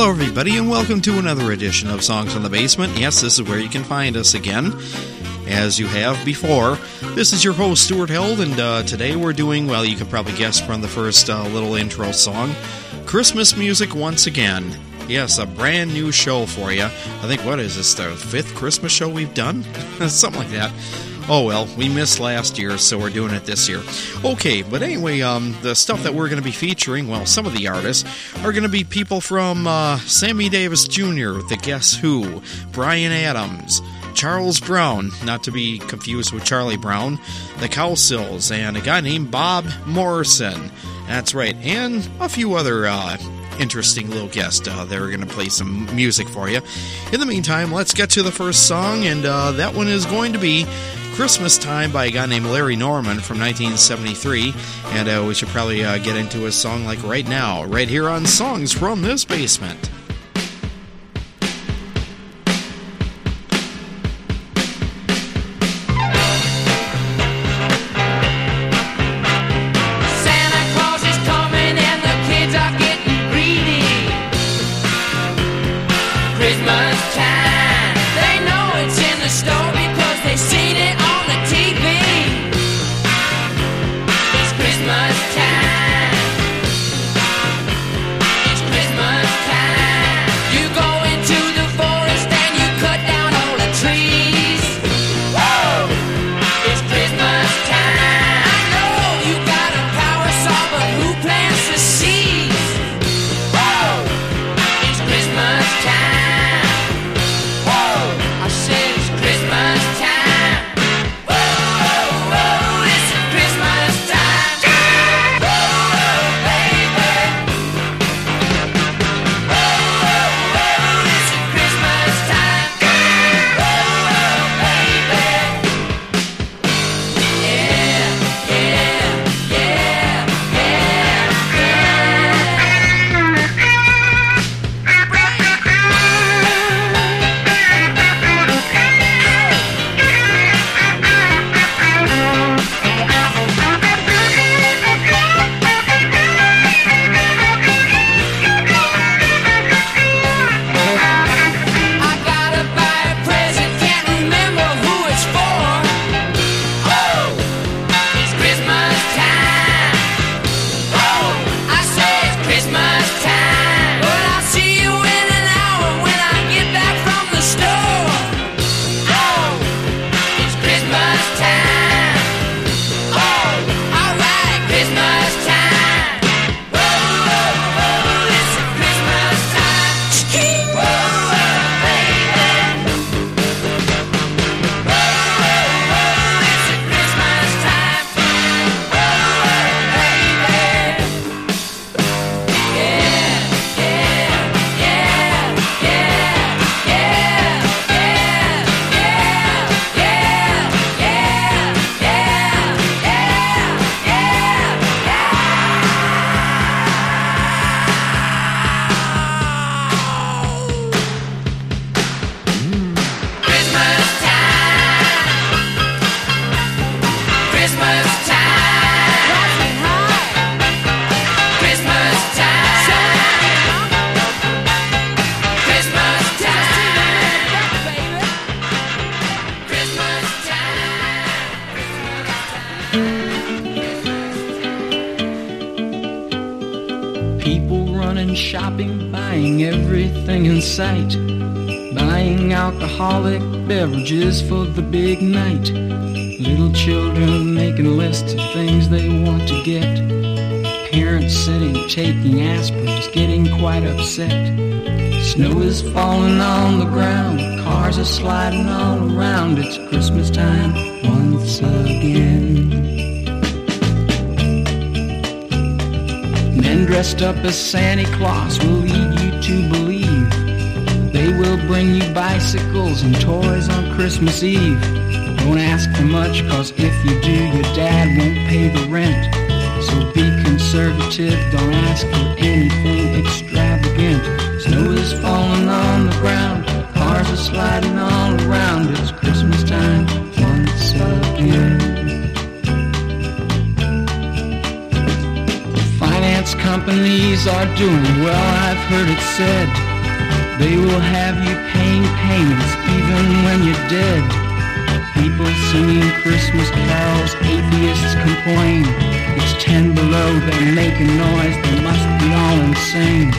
Hello, everybody, and welcome to another edition of Songs from the Basement. Yes, this is where you can find us again, as you have before. This is your host, Stuart Held, and uh, today we're doing, well, you can probably guess from the first uh, little intro song, Christmas music once again. Yes, a brand new show for you. I think, what is this, the fifth Christmas show we've done? Something like that. Oh well, we missed last year, so we're doing it this year. Okay, but anyway, um, the stuff that we're going to be featuring, well, some of the artists are going to be people from uh, Sammy Davis Jr., The Guess Who, Bryan Adams, Charles Brown, not to be confused with Charlie Brown, the Cowsills, and a guy named Bob Morrison. That's right, and a few other uh, interesting little guests uh, that are going to play some music for you. In the meantime, let's get to the first song, and uh, that one is going to be Christmas Time by a guy named Larry Norman from 1973. And uh, we should probably uh, get into a song like right now, right here on Songs from This Basement. Beverages for the big night. Little children making lists of things they want to get. Parents sitting taking aspirins, getting quite upset. Snow is falling on the ground, cars are sliding all around. It's Christmas time once again. Men dressed up as Santa Claus will lead you to believe bring you bicycles and toys on Christmas Eve. Don't ask for much, cause if you do, your dad won't pay the rent. So be conservative, don't ask for anything extravagant. Snow is falling on the ground, cars are sliding all around. It's Christmas time once again. Finance companies are doing well, I've heard it said. They will have you paying payments even when you're dead. People singing Christmas carols, atheists complain. It's ten below, they're making noise, they must be all insane.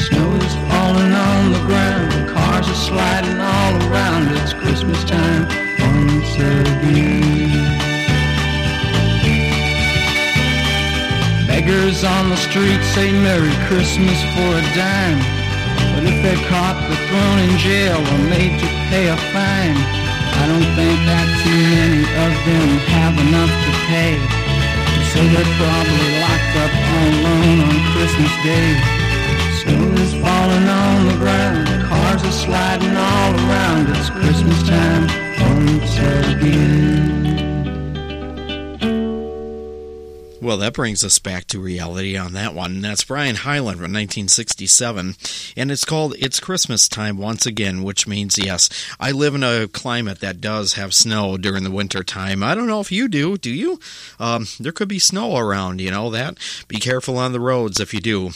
Snow is falling on the ground, cars are sliding all around. It's Christmas time once again. Beggars on the street say Merry Christmas for a dime. But if they're caught, they're thrown in jail or made to pay a fine. I don't think that too many of them have enough to pay. So they're probably locked up all alone on Christmas Day. Snow is falling on the ground, cars are sliding all around. It's Christmas time once again. Well, that brings us back to reality on that one. That's Brian Hyland from 1967, and it's called It's Christmas Time Once Again, which means, yes, I live in a climate that does have snow during the winter time. I don't know if you do. Do you? Um, there could be snow around, you know that. Be careful on the roads if you do.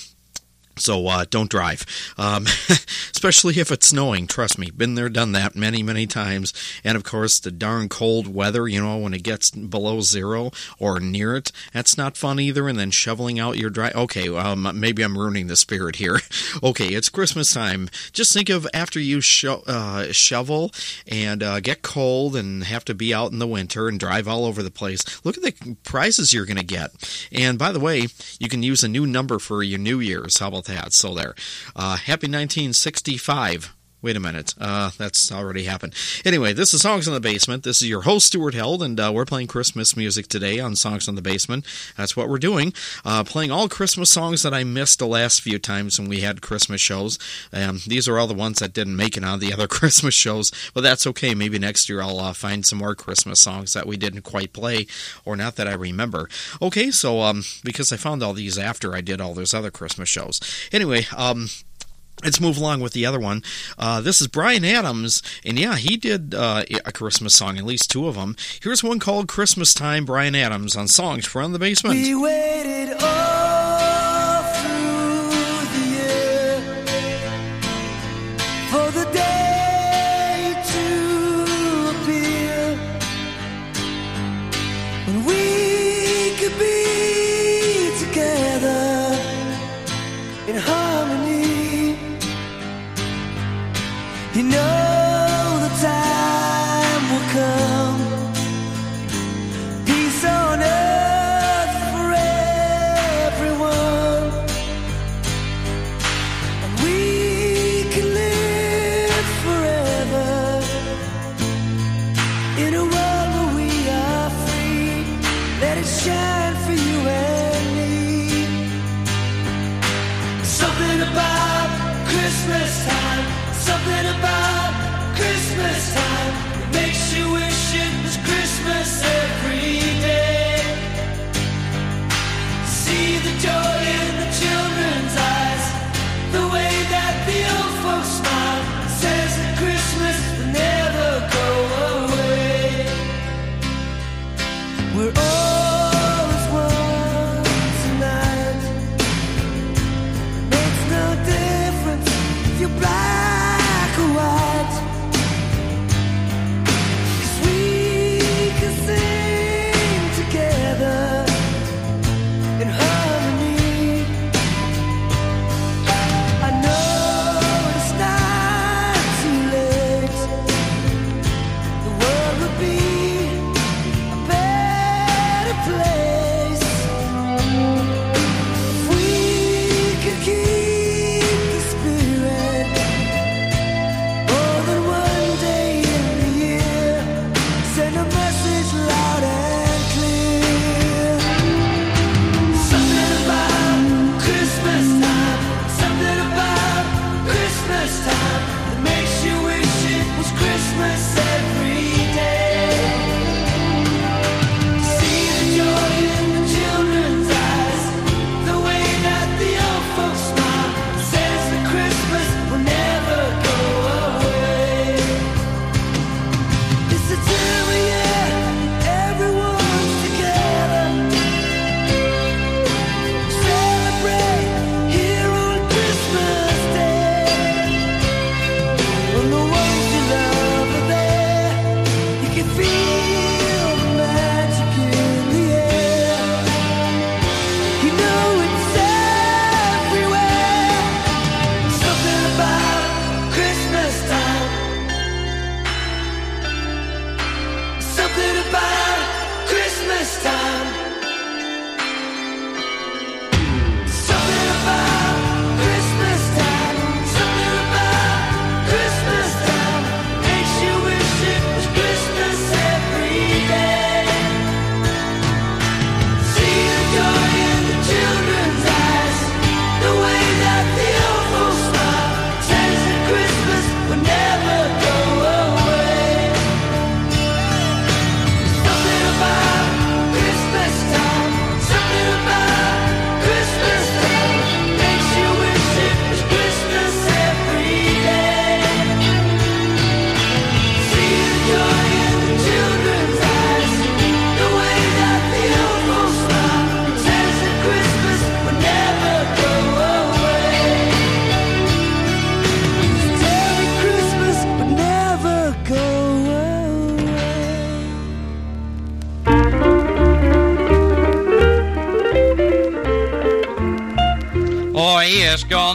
So uh, don't drive, um, especially if it's snowing. Trust me, been there, done that many, many times. And of course, the darn cold weather. You know, when it gets below zero or near it, that's not fun either. And then shoveling out your dry. Okay, um, maybe I'm ruining the spirit here. okay, it's Christmas time. Just think of after you sho- uh, shovel and uh, get cold and have to be out in the winter and drive all over the place. Look at the prizes you're going to get. And by the way, you can use a new number for your New Year's. How about that. So there. Uh, happy 1965. Wait a minute. Uh, that's already happened. Anyway, this is Songs in the Basement. This is your host, Stuart Held, and uh, we're playing Christmas music today on Songs in the Basement. That's what we're doing. Uh, playing all Christmas songs that I missed the last few times when we had Christmas shows. Um, these are all the ones that didn't make it on the other Christmas shows, but that's okay. Maybe next year I'll uh, find some more Christmas songs that we didn't quite play, or not that I remember. Okay, so um, because I found all these after I did all those other Christmas shows. Anyway, um, Let's move along with the other one. Uh, this is Bryan Adams, and yeah, he did uh, a Christmas song, at least two of them. Here's one called Christmas Time, Bryan Adams on Songs from the Basement. We waited all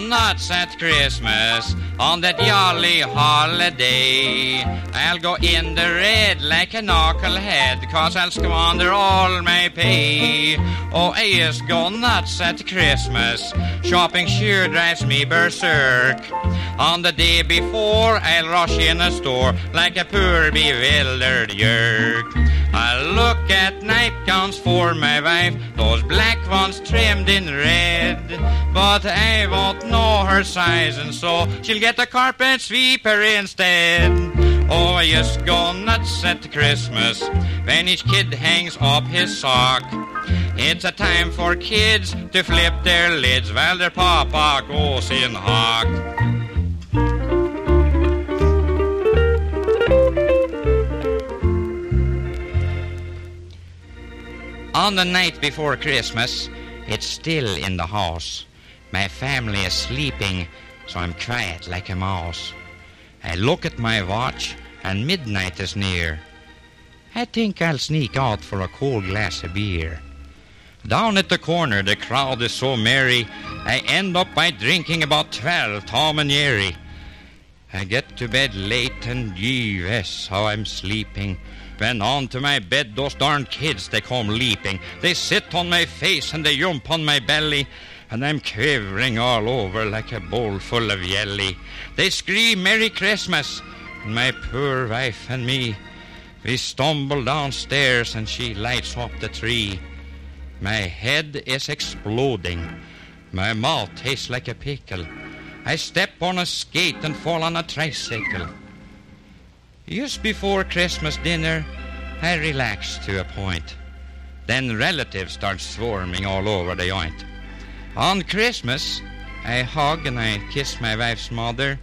nuts at Christmas on that jolly holiday. I'll go in the red like a knucklehead, cause I'll squander all my pay. Oh, I just go nuts at Christmas. Shopping sure drives me berserk. On the day before, I'll rush in a store like a poor bewildered yerk. I'll look at nightgowns for my wife, those black ones trimmed in red. But I won't know her size, and so she'll get a carpet sweeper instead. Oh, I just go nuts at Christmas when each kid hangs up his sock. It's a time for kids to flip their lids while their papa goes in hawk. On the night before Christmas, it's still in the house. My family is sleeping, so I'm quiet like a mouse. I look at my watch, and midnight is near. I think I'll sneak out for a cold glass of beer. Down at the corner, the crowd is so merry, I end up by drinking about twelve Tom and Jerry. I get to bed late, and yes, how I'm sleeping. When on to my bed, those darn kids, they come leaping. They sit on my face and they jump on my belly, and I'm quivering all over like a bowl full of jelly. They scream Merry Christmas, and my poor wife and me, we stumble downstairs and she lights up the tree. My head is exploding. My mouth tastes like a pickle. I step on a skate and fall on a tricycle. Just before Christmas dinner, I relax to a point. Then relatives start swarming all over the joint. On Christmas, I hug and I kiss my wife's mother.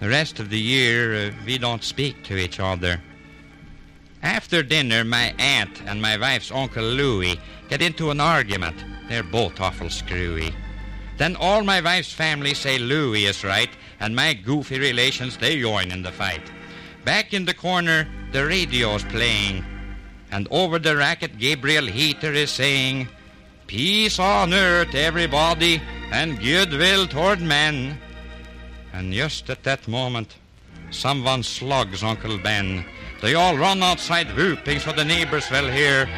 The rest of the year, uh, we don't speak to each other. After dinner, my aunt and my wife's uncle Louis get into an argument. They're both awful screwy. Then all my wife's family say Louis is right, and my goofy relations, they join in the fight. Back in the corner, the radio's playing, and over the racket, Gabriel Heatter is saying, Peace on earth, everybody, and goodwill toward men. And just at that moment, someone slugs Uncle Ben. They all run outside whooping so the neighbors will hear.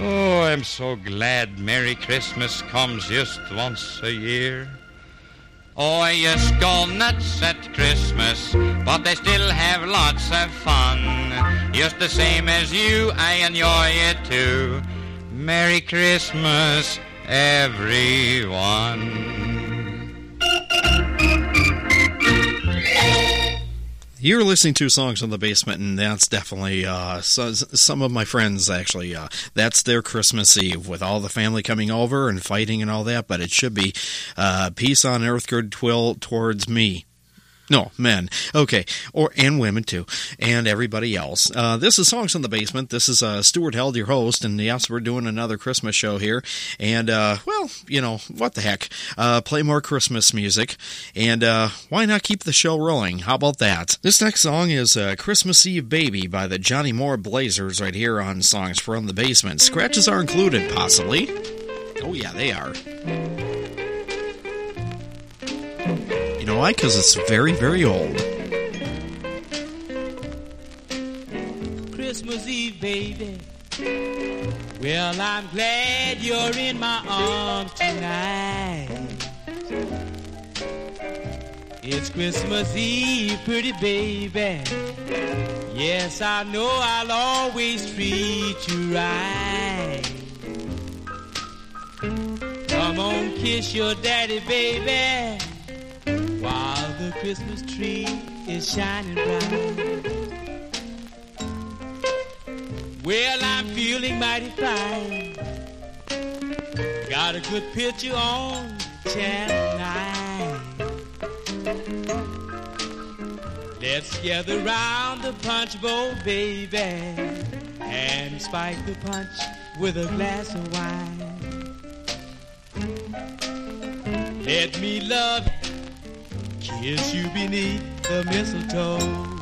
Oh, I'm so glad Merry Christmas comes just once a year. Oh, I just go nuts at Christmas, but I still have lots of fun. Just the same as you, I enjoy it too. Merry Christmas, everyone. You're listening to songs on the basement, and that's definitely uh, so, some of my friends actually. Uh, that's their Christmas Eve with all the family coming over and fighting and all that. But it should be uh, peace on earth, goodwill towards me. No, men. Okay. Or and women too. And everybody else. Uh, this is Songs in the Basement. This is uh, Stuart Held, your host, and yes, we're doing another Christmas show here. And uh, well, you know, what the heck? Uh, play more Christmas music. And uh, why not keep the show rolling? How about that? This next song is uh, Christmas Eve Baby by the Johnny Moore Blazers right here on Songs from the Basement. Scratches are included, possibly. Oh yeah, they are. Know why? Because it's very, very old. Christmas Eve, baby. Well, I'm glad you're in my arms tonight. It's Christmas Eve, pretty baby. Yes, I know I'll always treat you right. Come on, kiss your daddy, baby while the Christmas tree is shining bright. Well, I'm feeling mighty fine. Got a good picture on Channel 9. Let's gather round the punch bowl, baby, and spike the punch with a glass of wine. Let me love kiss you beneath the mistletoe.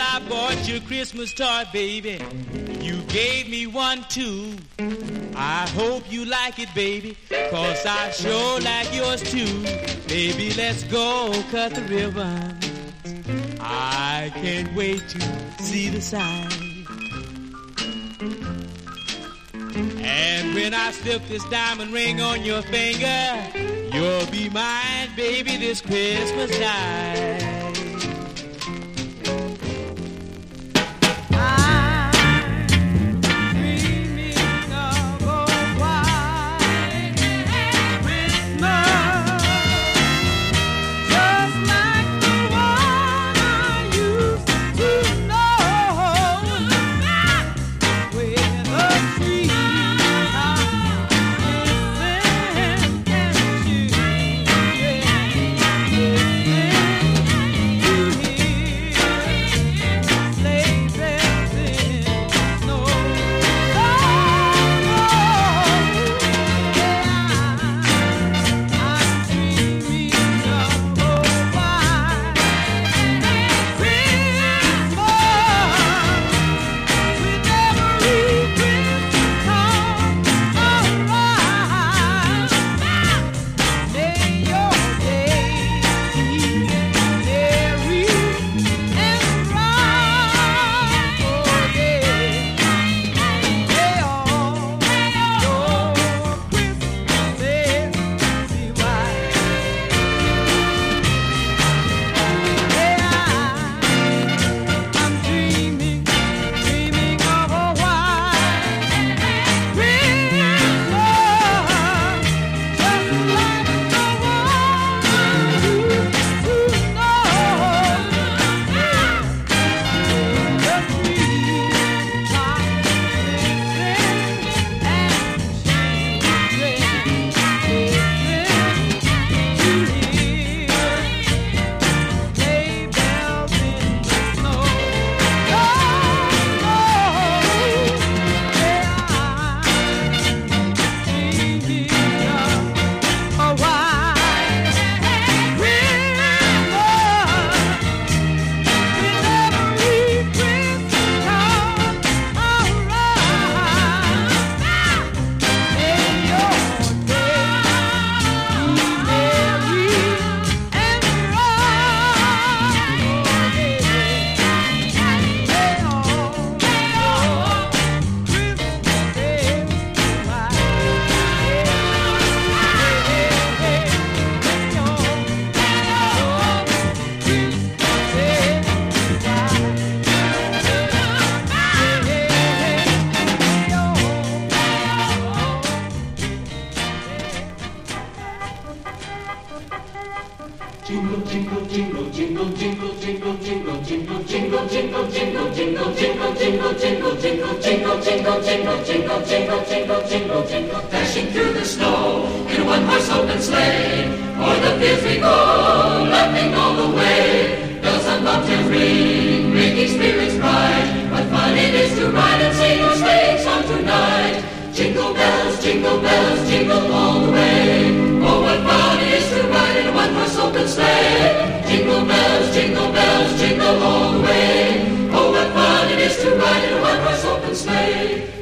I bought you a Christmas toy, baby. You gave me one too. I hope you like it, baby, cause I sure like yours too. Baby, let's go cut the ribbons. I can't wait to see the sight. And when I slip this diamond ring on your finger, you'll be mine, baby, this Christmas night. to ride and sing a sleighs on tonight. Jingle bells, jingle bells, jingle all the way. Oh, what fun it is to ride in a one-horse open sleigh. Jingle bells, jingle bells, jingle all the way. Oh, what fun it is to ride in a one-horse open sleigh.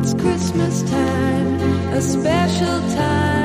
It's Christmas time, a special time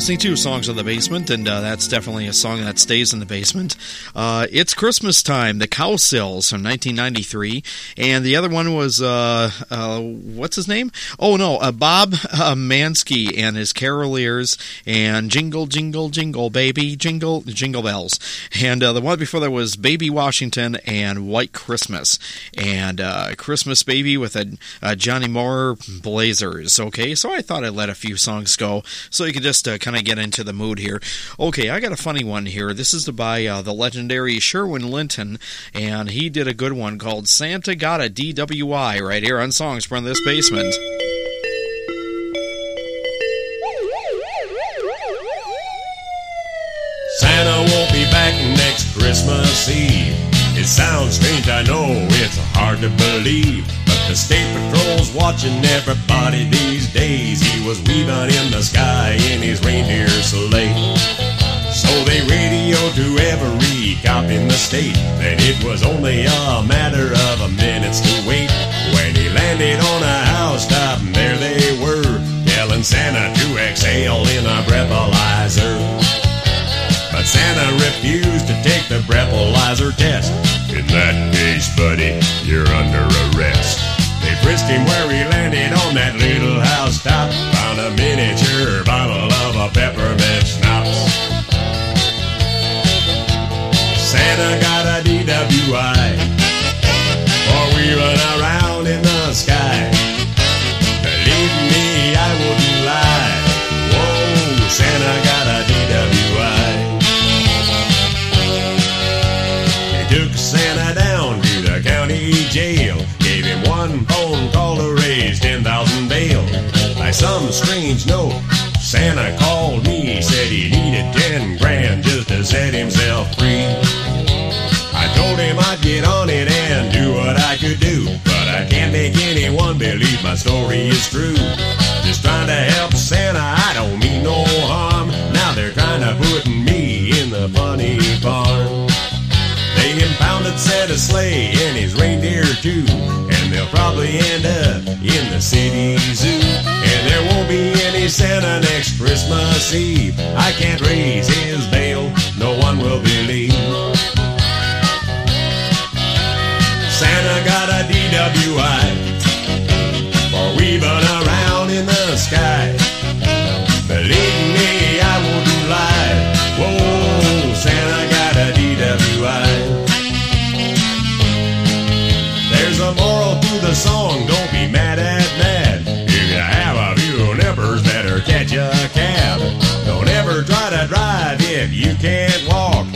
listening to Songs of the Basement, and uh, that's definitely a song that stays in the basement. Uh, it's Christmas Time, The Cowsills from 1993, and the other one was, uh, uh, what's his name? Oh, no, uh, Bob uh, Mansky and his Caroliers, and Jingle, Jingle, Jingle, Baby, Jingle, Jingle Bells. And the one before that was Baby Washington and White Christmas, and Christmas Baby with a, a Johnny Moore Blazers. Okay, so I thought I'd let a few songs go so you could just uh, kind of get into the mood here. Okay, I got a funny one here. This is by uh, the legendary Sherwin Linton, and he did a good one called Santa Got a DWI right here on Songs from This Basement. Santa won't be back next Christmas Eve. It sounds strange, I know, it's hard to believe. The state patrol's watching everybody these days. He was weaving in the sky in his reindeer sleigh. So they radioed to every cop in the state that it was only a matter of a minutes to wait. When he landed on a housetop, and there they were, telling Santa to exhale in a breathalyzer. But Santa refused to take the breathalyzer test. In that case, buddy, you're under arrest. Frisked him where he landed on that little housetop. Found a miniature bottle of a peppermint schnapps. Santa got a DWI for wheeling around in the sky. Believe me, I wouldn't lie. Whoa, Santa got a DWI. 10,000 bail by some strange note. Santa called me, said he needed 10 grand just to set himself free. I told him I'd get on it and do what I could do, but I can't make anyone believe my story is true. Just trying to help Santa, I don't mean no harm. Now they're kind of putting me in the funny barn. Impounded Santa's sleigh and his reindeer too. And they'll probably end up in the city zoo. And there won't be any Santa next Christmas Eve. I can't raise his bail, no one will believe. Santa got a DWI if you can't walk.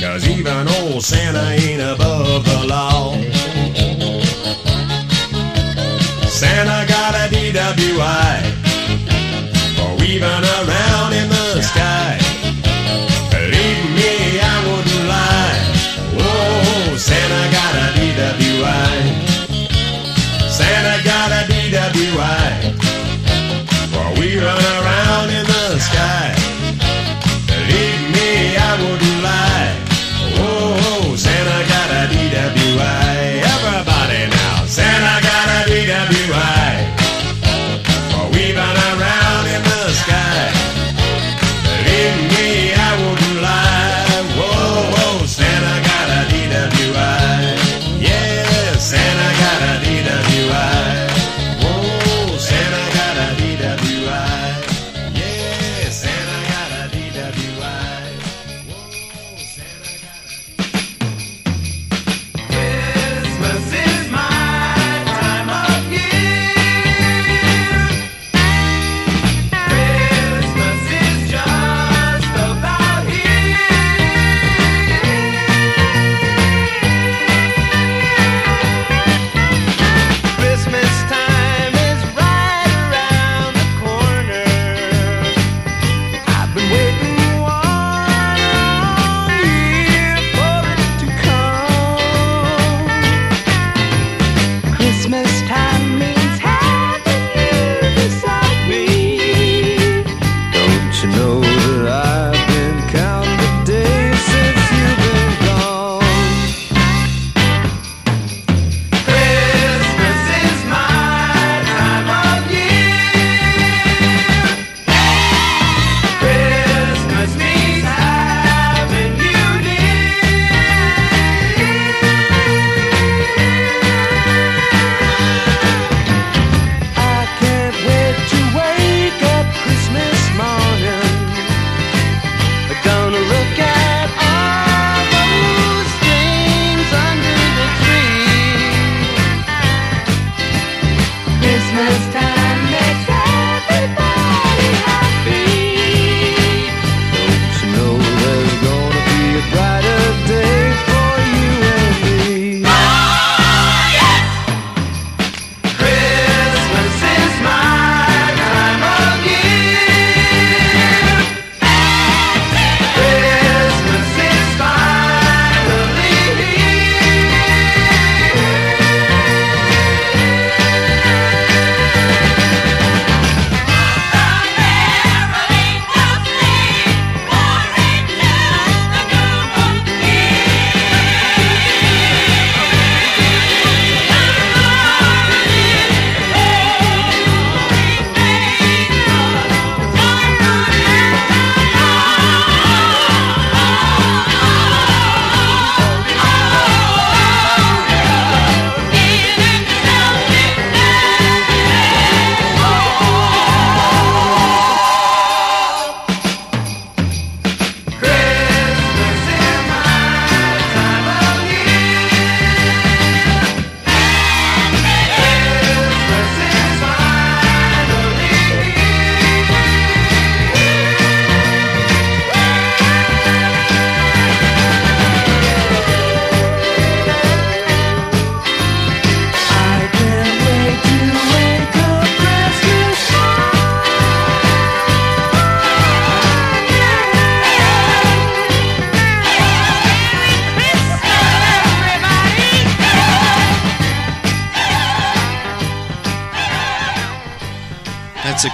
Cause even old Santa ain't above the law. Santa got a DWI for weaving around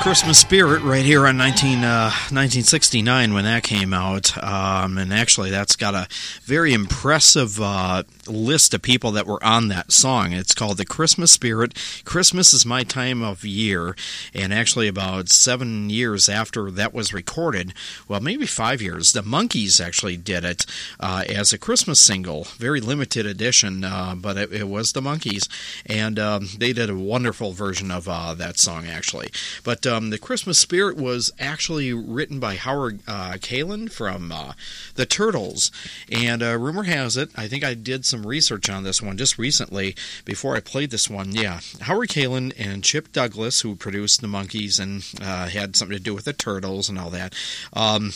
Christmas Spirit right here on 19, uh, 1969 when that came out. Um, and actually, that's got a very impressive uh, list of people that were on that song. It's called The Christmas Spirit. Christmas is my time of year. And actually, about seven years after that was recorded, well, maybe five years, the Monkees actually did it uh, as a Christmas single. Very limited edition, uh, but it, it, was the Monkees. And um, they did a wonderful version of uh, that song, actually. But um, the Christmas Spirit was actually written by Howard uh, Kaylan from uh, the Turtles. And uh, rumor has it, I think I did some research on this one just recently before I played this one. Yeah, Howard Kaylan and Chip Douglas, who produced the Monkees and uh, had something to do with the Turtles and all that. Um,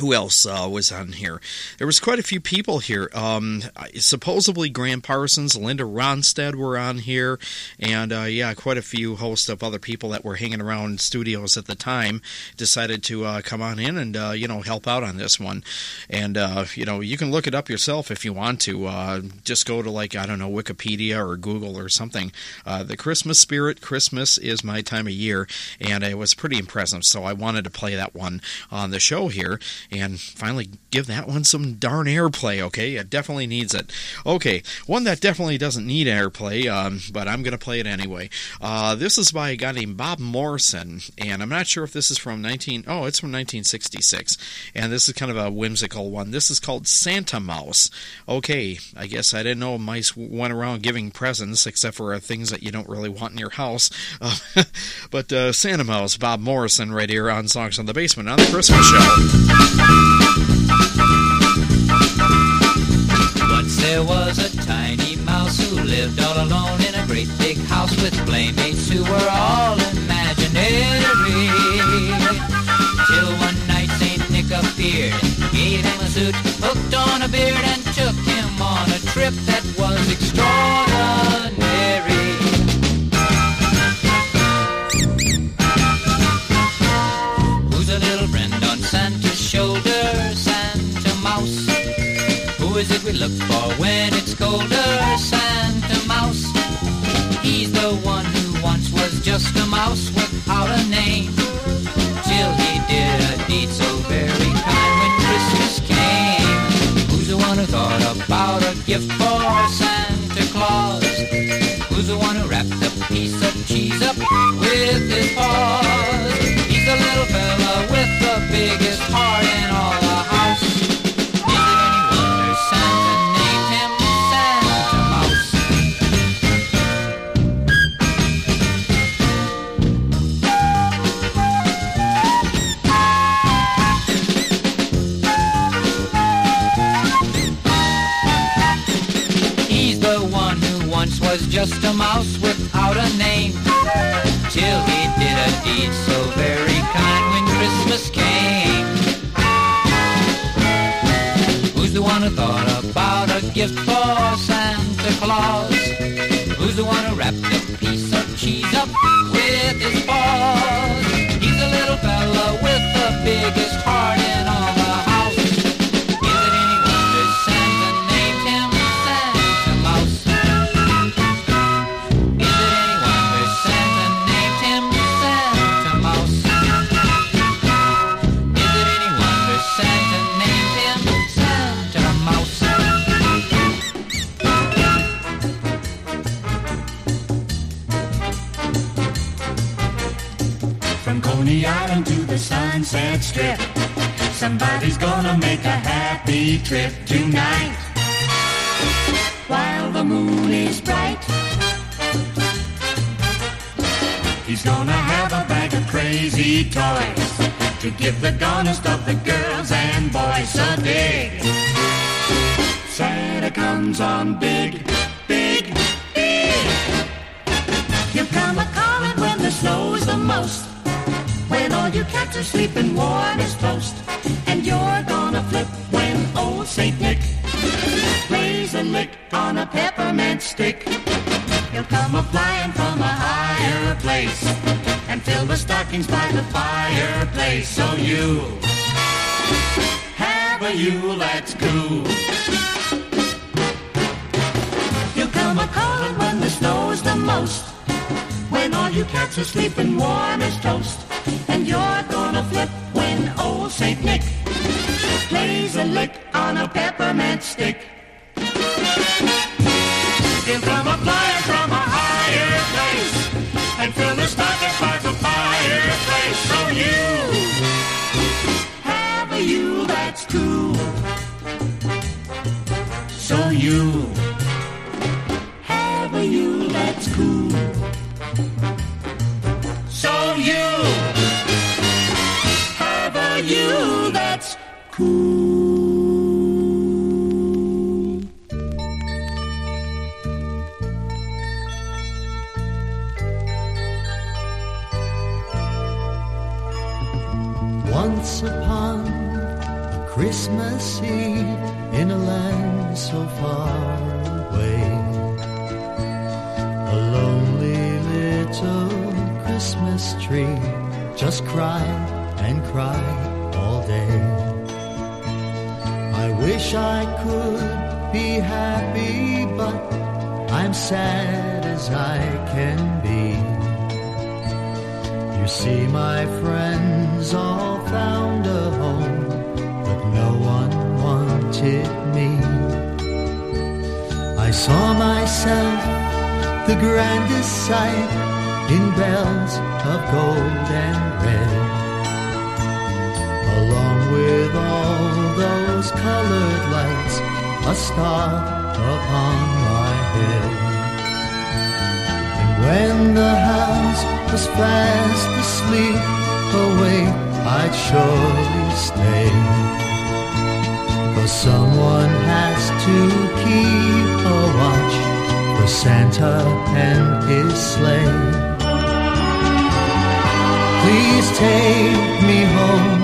who else uh, was on here? There was quite a few people here. Um, supposedly Gram Parsons, Linda Ronstadt were on here, and uh, yeah, quite a few hosts of other people that were hanging around studios at the time decided to uh, come on in and uh, you know help out on this one. And uh, you know you can look it up yourself if you want to. Uh, just go to like I don't know Wikipedia or Google or something. the Christmas Spirit, Christmas is my time of year, and it was pretty impressive. So I wanted to play that one on the show here and finally give that one some darn airplay, okay? It definitely needs it. Okay, one that definitely doesn't need airplay, um, but I'm going to play it anyway. Uh, this is by a guy named Bob Morrison, and I'm not sure if this is from 19. Oh, it's from 1966, and this is kind of a whimsical one. This is called Santa Mouse. Okay, I guess I didn't know mice went around giving presents, except for uh, things that you don't really want in your house. Uh, but uh, Santa Mouse, Bob Morrison, right here on Songs on the Basement on the Christmas Show. Once there was a tiny mouse who lived all alone in a great big house with playmates who were all imaginary. Till one night Saint Nick appeared, gave him a suit, hooked on a beard, and took him on a trip that was extraordinary. Is it we look for when it's colder? Santa Mouse. He's the one who once was just a mouse without a name. Till he did a deed so very kind when Christmas came. Who's the one who thought about a gift for Santa Claus? Who's the one who wrapped a piece of cheese up with his paws? He's a little fella with the biggest one who thought about a gift for Santa Claus? Who's the one who wrapped a piece of cheese up with his paws? He's a little fella with the biggest Sunset Strip. Somebody's gonna make a happy trip tonight. While the moon is bright. He's gonna have a bag of crazy toys to give the gonest of the girls and boys a dig. Santa comes on big, you cats are sleeping warm as toast. And you're gonna flip when old St. Nick plays a lick on a peppermint stick. He'll come a-flying from a higher place and fill the stockings by the fireplace. So you have a Yule that's cool. You'll come a-calling when the snow's the most. When all you cats are sleeping warm as toast and you're gonna flip when old Saint Nick plays a lick on a peppermint stick. From a flyer from a Please take me home.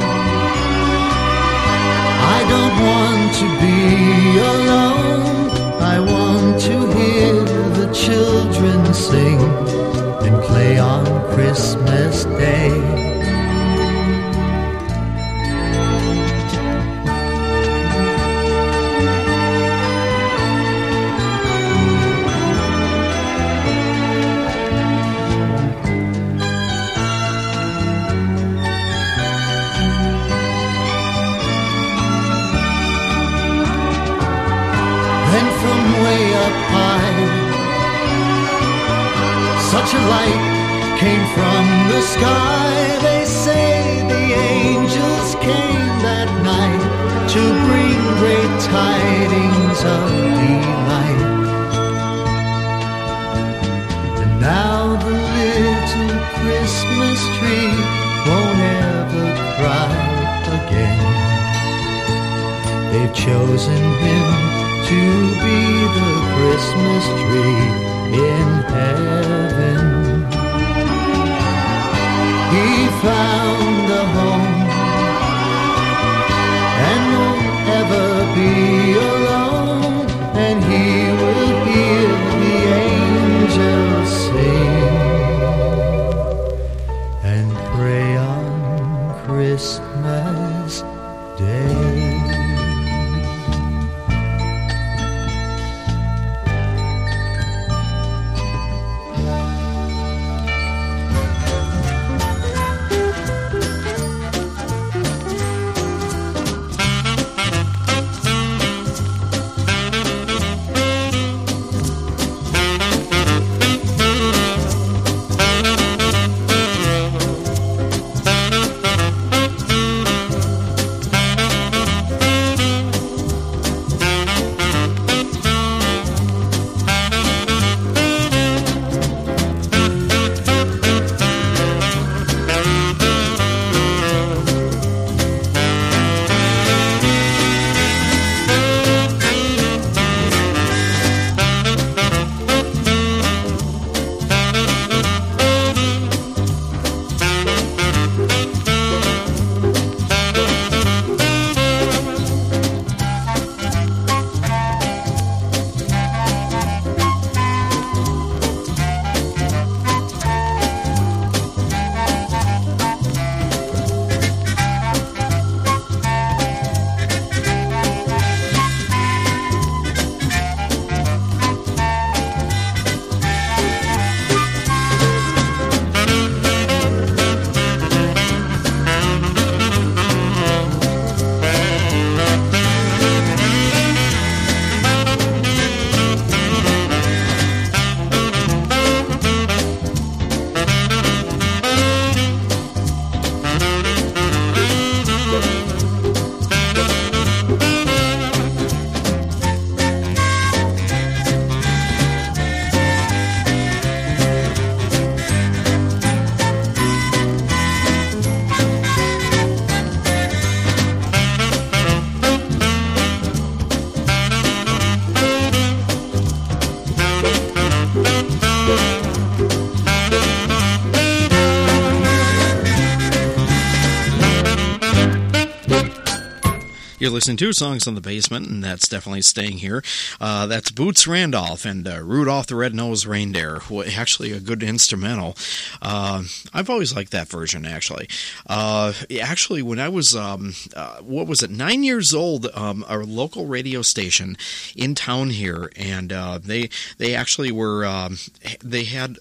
You're listening to Songs on the Basement, and that's definitely staying here. Uh, that's Boots Randolph and uh, Rudolph the Red-Nosed Reindeer. Actually, a good instrumental. Uh, I've always liked that version, actually. Uh, actually, when I was, um, uh, what was it, nine years old, um, a local radio station in town here, and uh, they they actually were, um, they had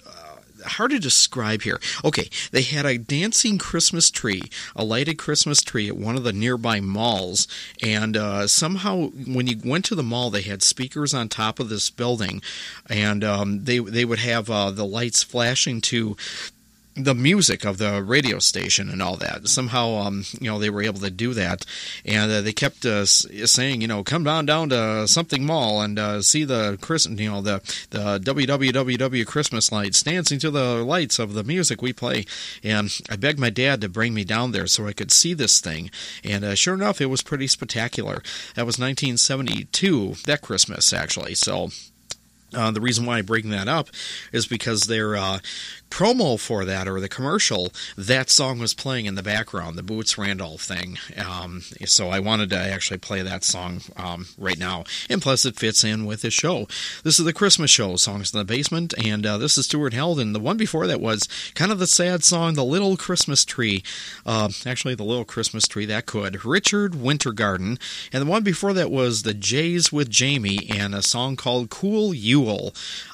hard to describe here. Okay, they had a dancing Christmas tree, a lighted Christmas tree at one of the nearby malls, and uh, somehow when you went to the mall, they had speakers on top of this building, and um, they they would have uh, the lights flashing to the music of the radio station and all that. Somehow, um, you know, they were able to do that, and uh, they kept uh, saying, you know, come down down to something mall and uh, see the Chris, you know, the the WWWW Christmas lights dancing to the lights of the music we play. And I begged my dad to bring me down there so I could see this thing, and uh, sure enough, it was pretty spectacular. That was 1972, that Christmas actually. So. Uh, the reason why I bring that up is because their uh, promo for that or the commercial, that song was playing in the background, the Boots Randolph thing. Um, so I wanted to actually play that song um, right now. And plus, it fits in with the show. This is the Christmas show, Songs in the Basement, and uh, this is Stuart Held. And the one before that was kind of the sad song, The Little Christmas Tree. Uh, actually, The Little Christmas Tree, that could. Richard Wintergarden. And the one before that was The Jays with Jamie and a song called Cool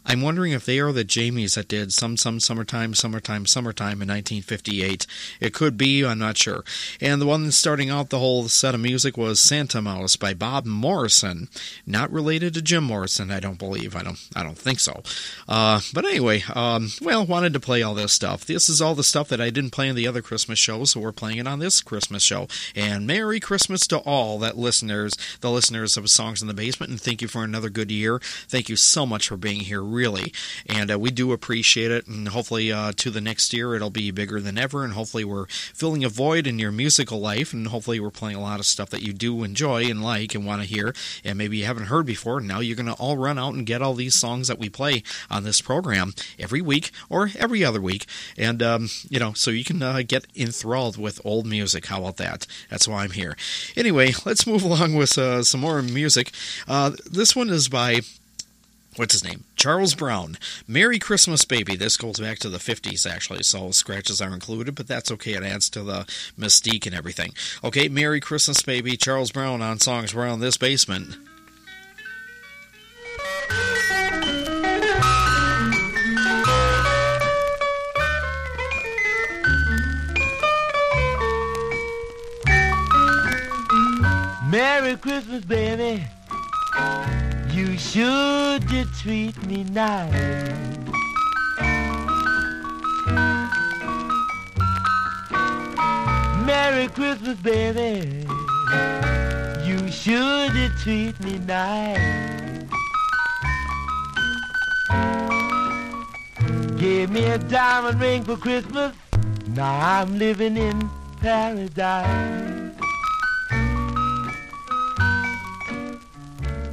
I'm wondering if they are the Jamies that did Some Some Summertime, Summertime, Summertime in 1958. It could be, I'm not sure. And the one starting out the whole set of music was Santa Mouse by Bob Morrison. Not related to Jim Morrison, I don't believe. I don't I don't think so. Uh, but anyway, um, well, wanted to play all this stuff. This is all the stuff that I didn't play in the other Christmas shows, so we're playing it on this Christmas show. And Merry Christmas to all that listeners, the listeners of Songs in the Basement, and thank you for another good year. Thank you so much for being here really. And uh, we do appreciate it. And hopefully, uh, to the next year, it'll be bigger than ever. And hopefully, we're filling a void in your musical life. And hopefully, we're playing a lot of stuff that you do enjoy and like and want to hear. And maybe you haven't heard before. Now you're going to all run out and get all these songs that we play on this program every week or every other week. And, um, you know, so you can uh, get enthralled with old music. How about that? That's why I'm here. Anyway, let's move along with uh, some more music. Uh, this one is by what's his name? Charles Brown. Merry Christmas, Baby. This goes back to the 50s, actually, so scratches are included, but that's okay. It adds to the mystique and everything. Okay, Merry Christmas, Baby. Charles Brown on Songs Around This Basement. Merry Christmas, baby. You should just treat me nice. Merry Christmas, baby. You should just treat me nice. Gave me a diamond ring for Christmas. Now I'm living in paradise.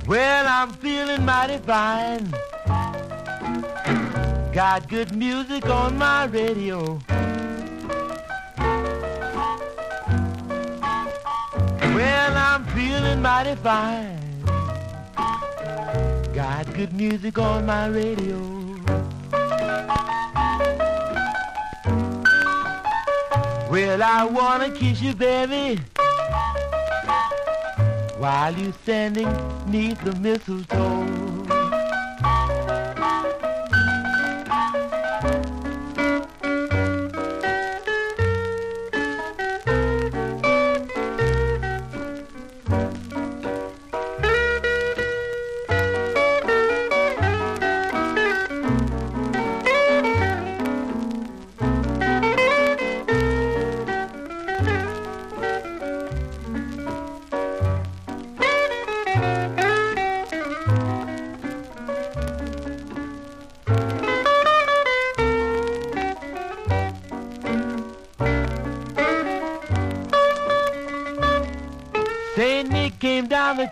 Well, I'm feeling mighty fine. Got good music on my radio. Well, I'm feeling mighty fine. Got good music on my radio. Well, I wanna kiss you, baby while you're standing neath the mistletoe.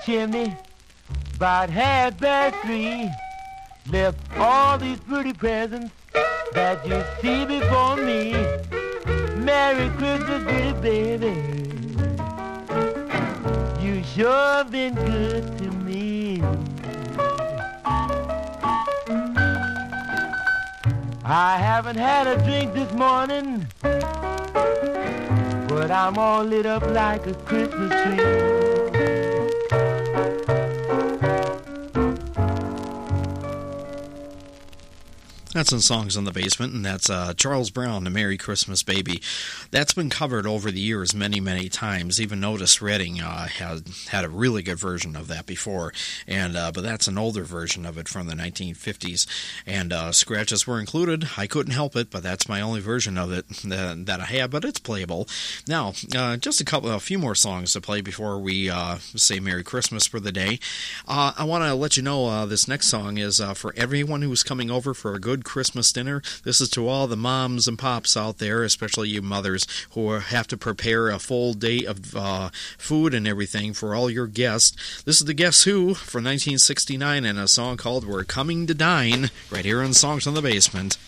Chimney half past three. Left all these pretty presents that you see before me. Merry Christmas, pretty baby. You sure been good to me. I haven't had a drink this morning, but I'm all lit up like a Christmas tree. That's in Songs on the Basement, and that's uh, Charles Brown, The Merry Christmas Baby. That's been covered over the years many, many times. Even Otis Redding uh, had had a really good version of that before, and uh, but that's an older version of it from the 1950s. And uh, scratches were included. I couldn't help it, but that's my only version of it that, that I have. But it's playable. Now, uh, just a couple, a few more songs to play before we uh, say Merry Christmas for the day. Uh, I want to let you know this next song is for everyone who's coming over for a good Christmas dinner. This is to all the moms and pops out there, especially you mothers who have to prepare a full day of uh, food and everything for all your guests. This is the Guess Who from 1969 and a song called We're Coming to Dine, right here on Songs on the Basement.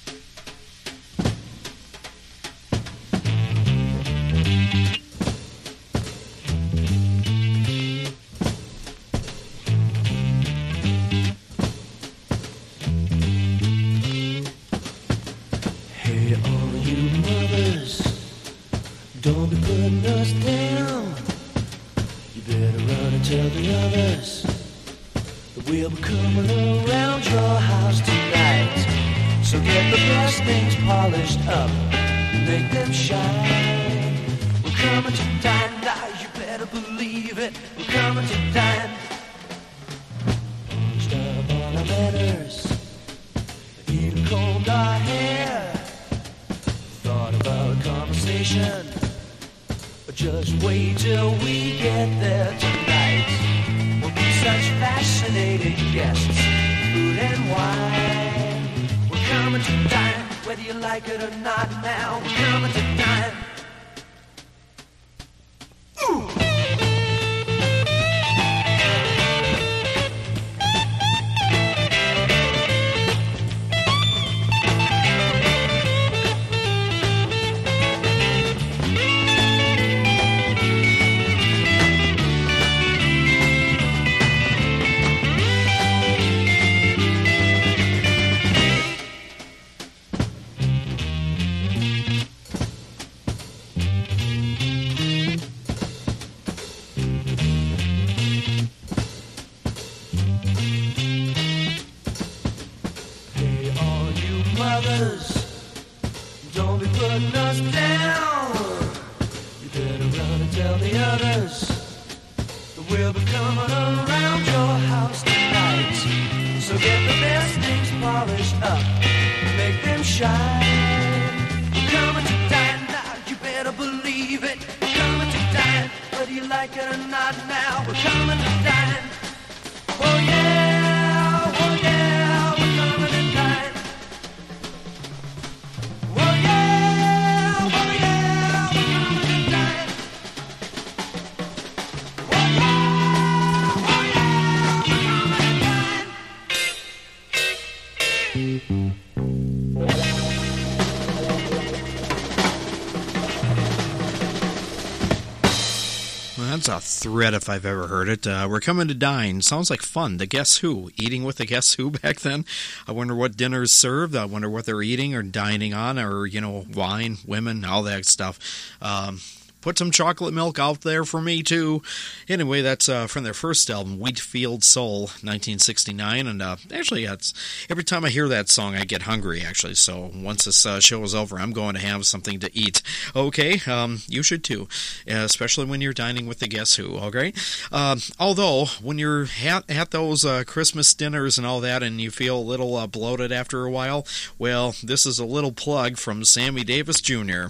Threat if I've ever heard it. Uh, we're coming to dine. Sounds like fun. The Guess Who. Eating with the Guess Who back then. I wonder what dinner's served. I wonder what they're eating or dining on or, you know, wine, women, all that stuff. Um, Put some chocolate milk out there for me too. Anyway, that's uh, from their first album, Wheatfield Soul, 1969. And uh, actually, that's every time I hear that song, I get hungry. Actually, so once this uh, show is over, I'm going to have something to eat. Okay, um, you should too, especially when you're dining with the Guess Who. Okay, um, although when you're at, at those uh, Christmas dinners and all that, and you feel a little uh, bloated after a while, well, this is a little plug from Sammy Davis Jr.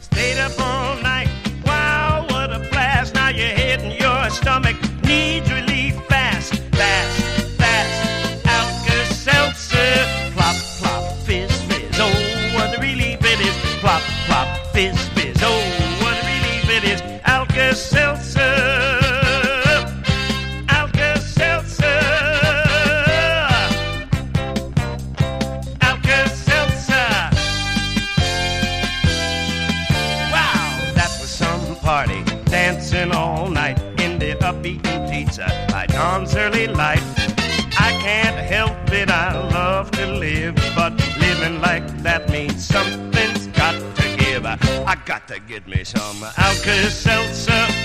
Stayed up all stomach. Me some Alka-Seltzer.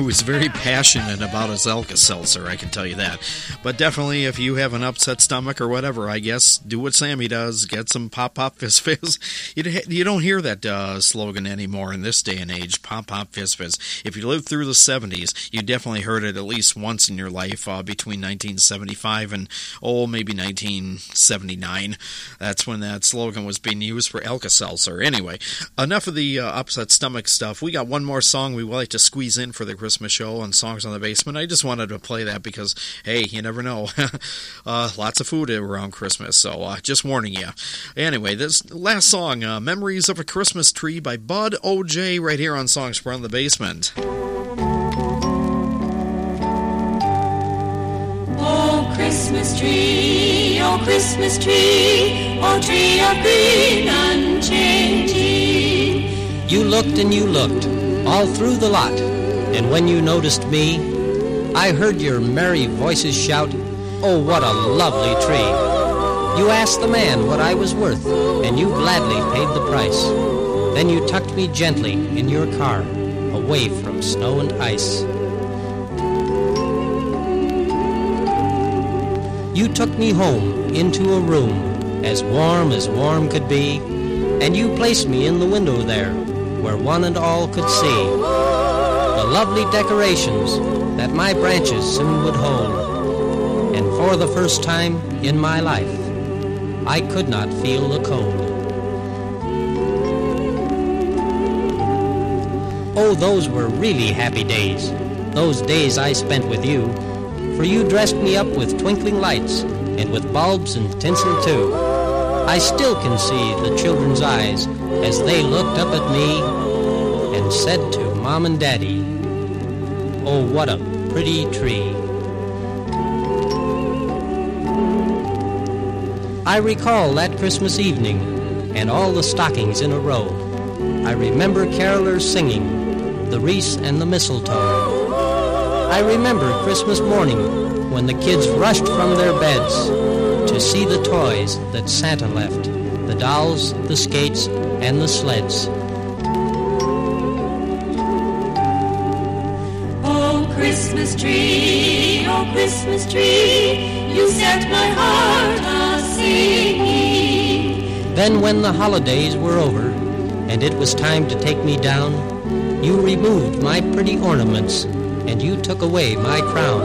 Who is very passionate about his Alka-Seltzer, I can tell you that. But definitely, if you have an upset stomach or whatever, I guess do what Sammy does: get some pop, pop, fizz, fizz. You, you don't hear that uh, slogan anymore in this day and age. Pop, pop, fizz, fizz. If you lived through the '70s, you definitely heard it at least once in your life uh, between 1975 and oh, maybe 1979. That's when that slogan was being used for Alka-Seltzer. Anyway, enough of the uh, upset stomach stuff. We got one more song we would like to squeeze in for the Christmas show on Songs on the Basement. I just wanted to play that because, hey, you never know. uh, lots of food around Christmas, so uh, just warning you. Anyway, this last song, uh, Memories of a Christmas Tree by Bud OJ, right here on Songs from the Basement. Oh, Christmas tree, oh, Christmas tree, oh, tree of green unchanging. You looked and you looked, all through the lot, and when you noticed me, I heard your merry voices shout, Oh, what a lovely tree! You asked the man what I was worth, and you gladly paid the price. Then you tucked me gently in your car, away from snow and ice. You took me home into a room as warm as warm could be, and you placed me in the window there where one and all could see the lovely decorations that my branches soon would hold. And for the first time in my life, I could not feel the cold. Oh, those were really happy days, those days I spent with you, for you dressed me up with twinkling lights and with bulbs and tinsel too. I still can see the children's eyes as they looked up at me and said to Mom and Daddy, Oh, what a pretty tree. I recall that Christmas evening and all the stockings in a row. I remember carolers singing, the wreaths and the mistletoe. I remember Christmas morning when the kids rushed from their beds to see the toys that Santa left the dolls, the skates, and the sleds. Christmas tree, oh, Christmas tree, you set my heart a singing. Then, when the holidays were over and it was time to take me down, you removed my pretty ornaments and you took away my crown.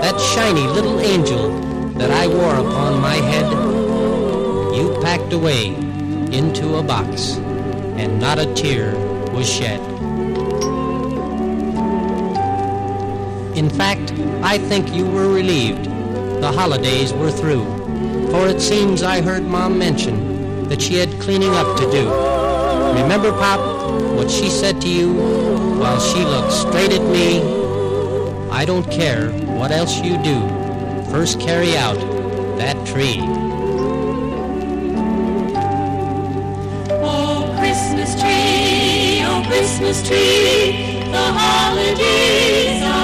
That shiny little angel that I wore upon my head, you packed away into a box, and not a tear was shed. In fact, I think you were relieved. The holidays were through, for it seems I heard Mom mention that she had cleaning up to do. Remember, Pop, what she said to you while she looked straight at me? I don't care what else you do. First carry out that tree. Oh, Christmas tree, oh, Christmas tree, the holidays are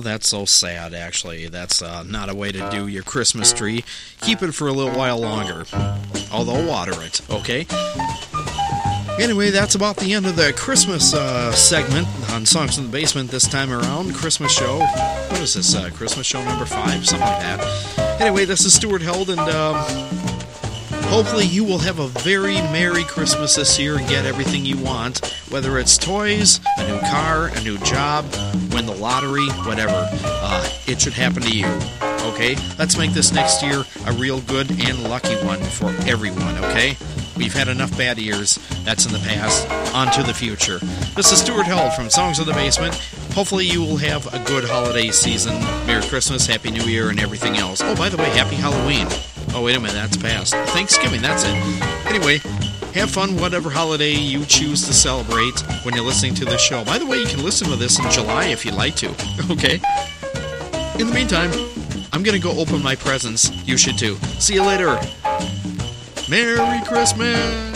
Oh, that's so sad, actually. That's uh, not a way to do your Christmas tree. Keep it for a little while longer. Although, water it, okay? Anyway, that's about the end of the Christmas uh, segment on Songs in the Basement this time around. Christmas show. What is this? Uh, Christmas show number five? Something like that. Anyway, this is Stuart Held, and um, hopefully you will have a very Merry Christmas this year and get everything you want. Whether it's toys, a new car, a new job, win the lottery, whatever. Uh, it should happen to you. Okay? Let's make this next year a real good and lucky one for everyone, okay? We've had enough bad years. That's in the past. On to the future. This is Stuart Held from Songs of the Basement. Hopefully, you will have a good holiday season. Merry Christmas, Happy New Year, and everything else. Oh, by the way, Happy Halloween. Oh, wait a minute, that's past. Thanksgiving, that's it. Anyway, have fun whatever holiday you choose to celebrate when you're listening to this show. By the way, you can listen to this in July if you'd like to. Okay? In the meantime, I'm going to go open my presents. You should too. See you later. Merry Christmas!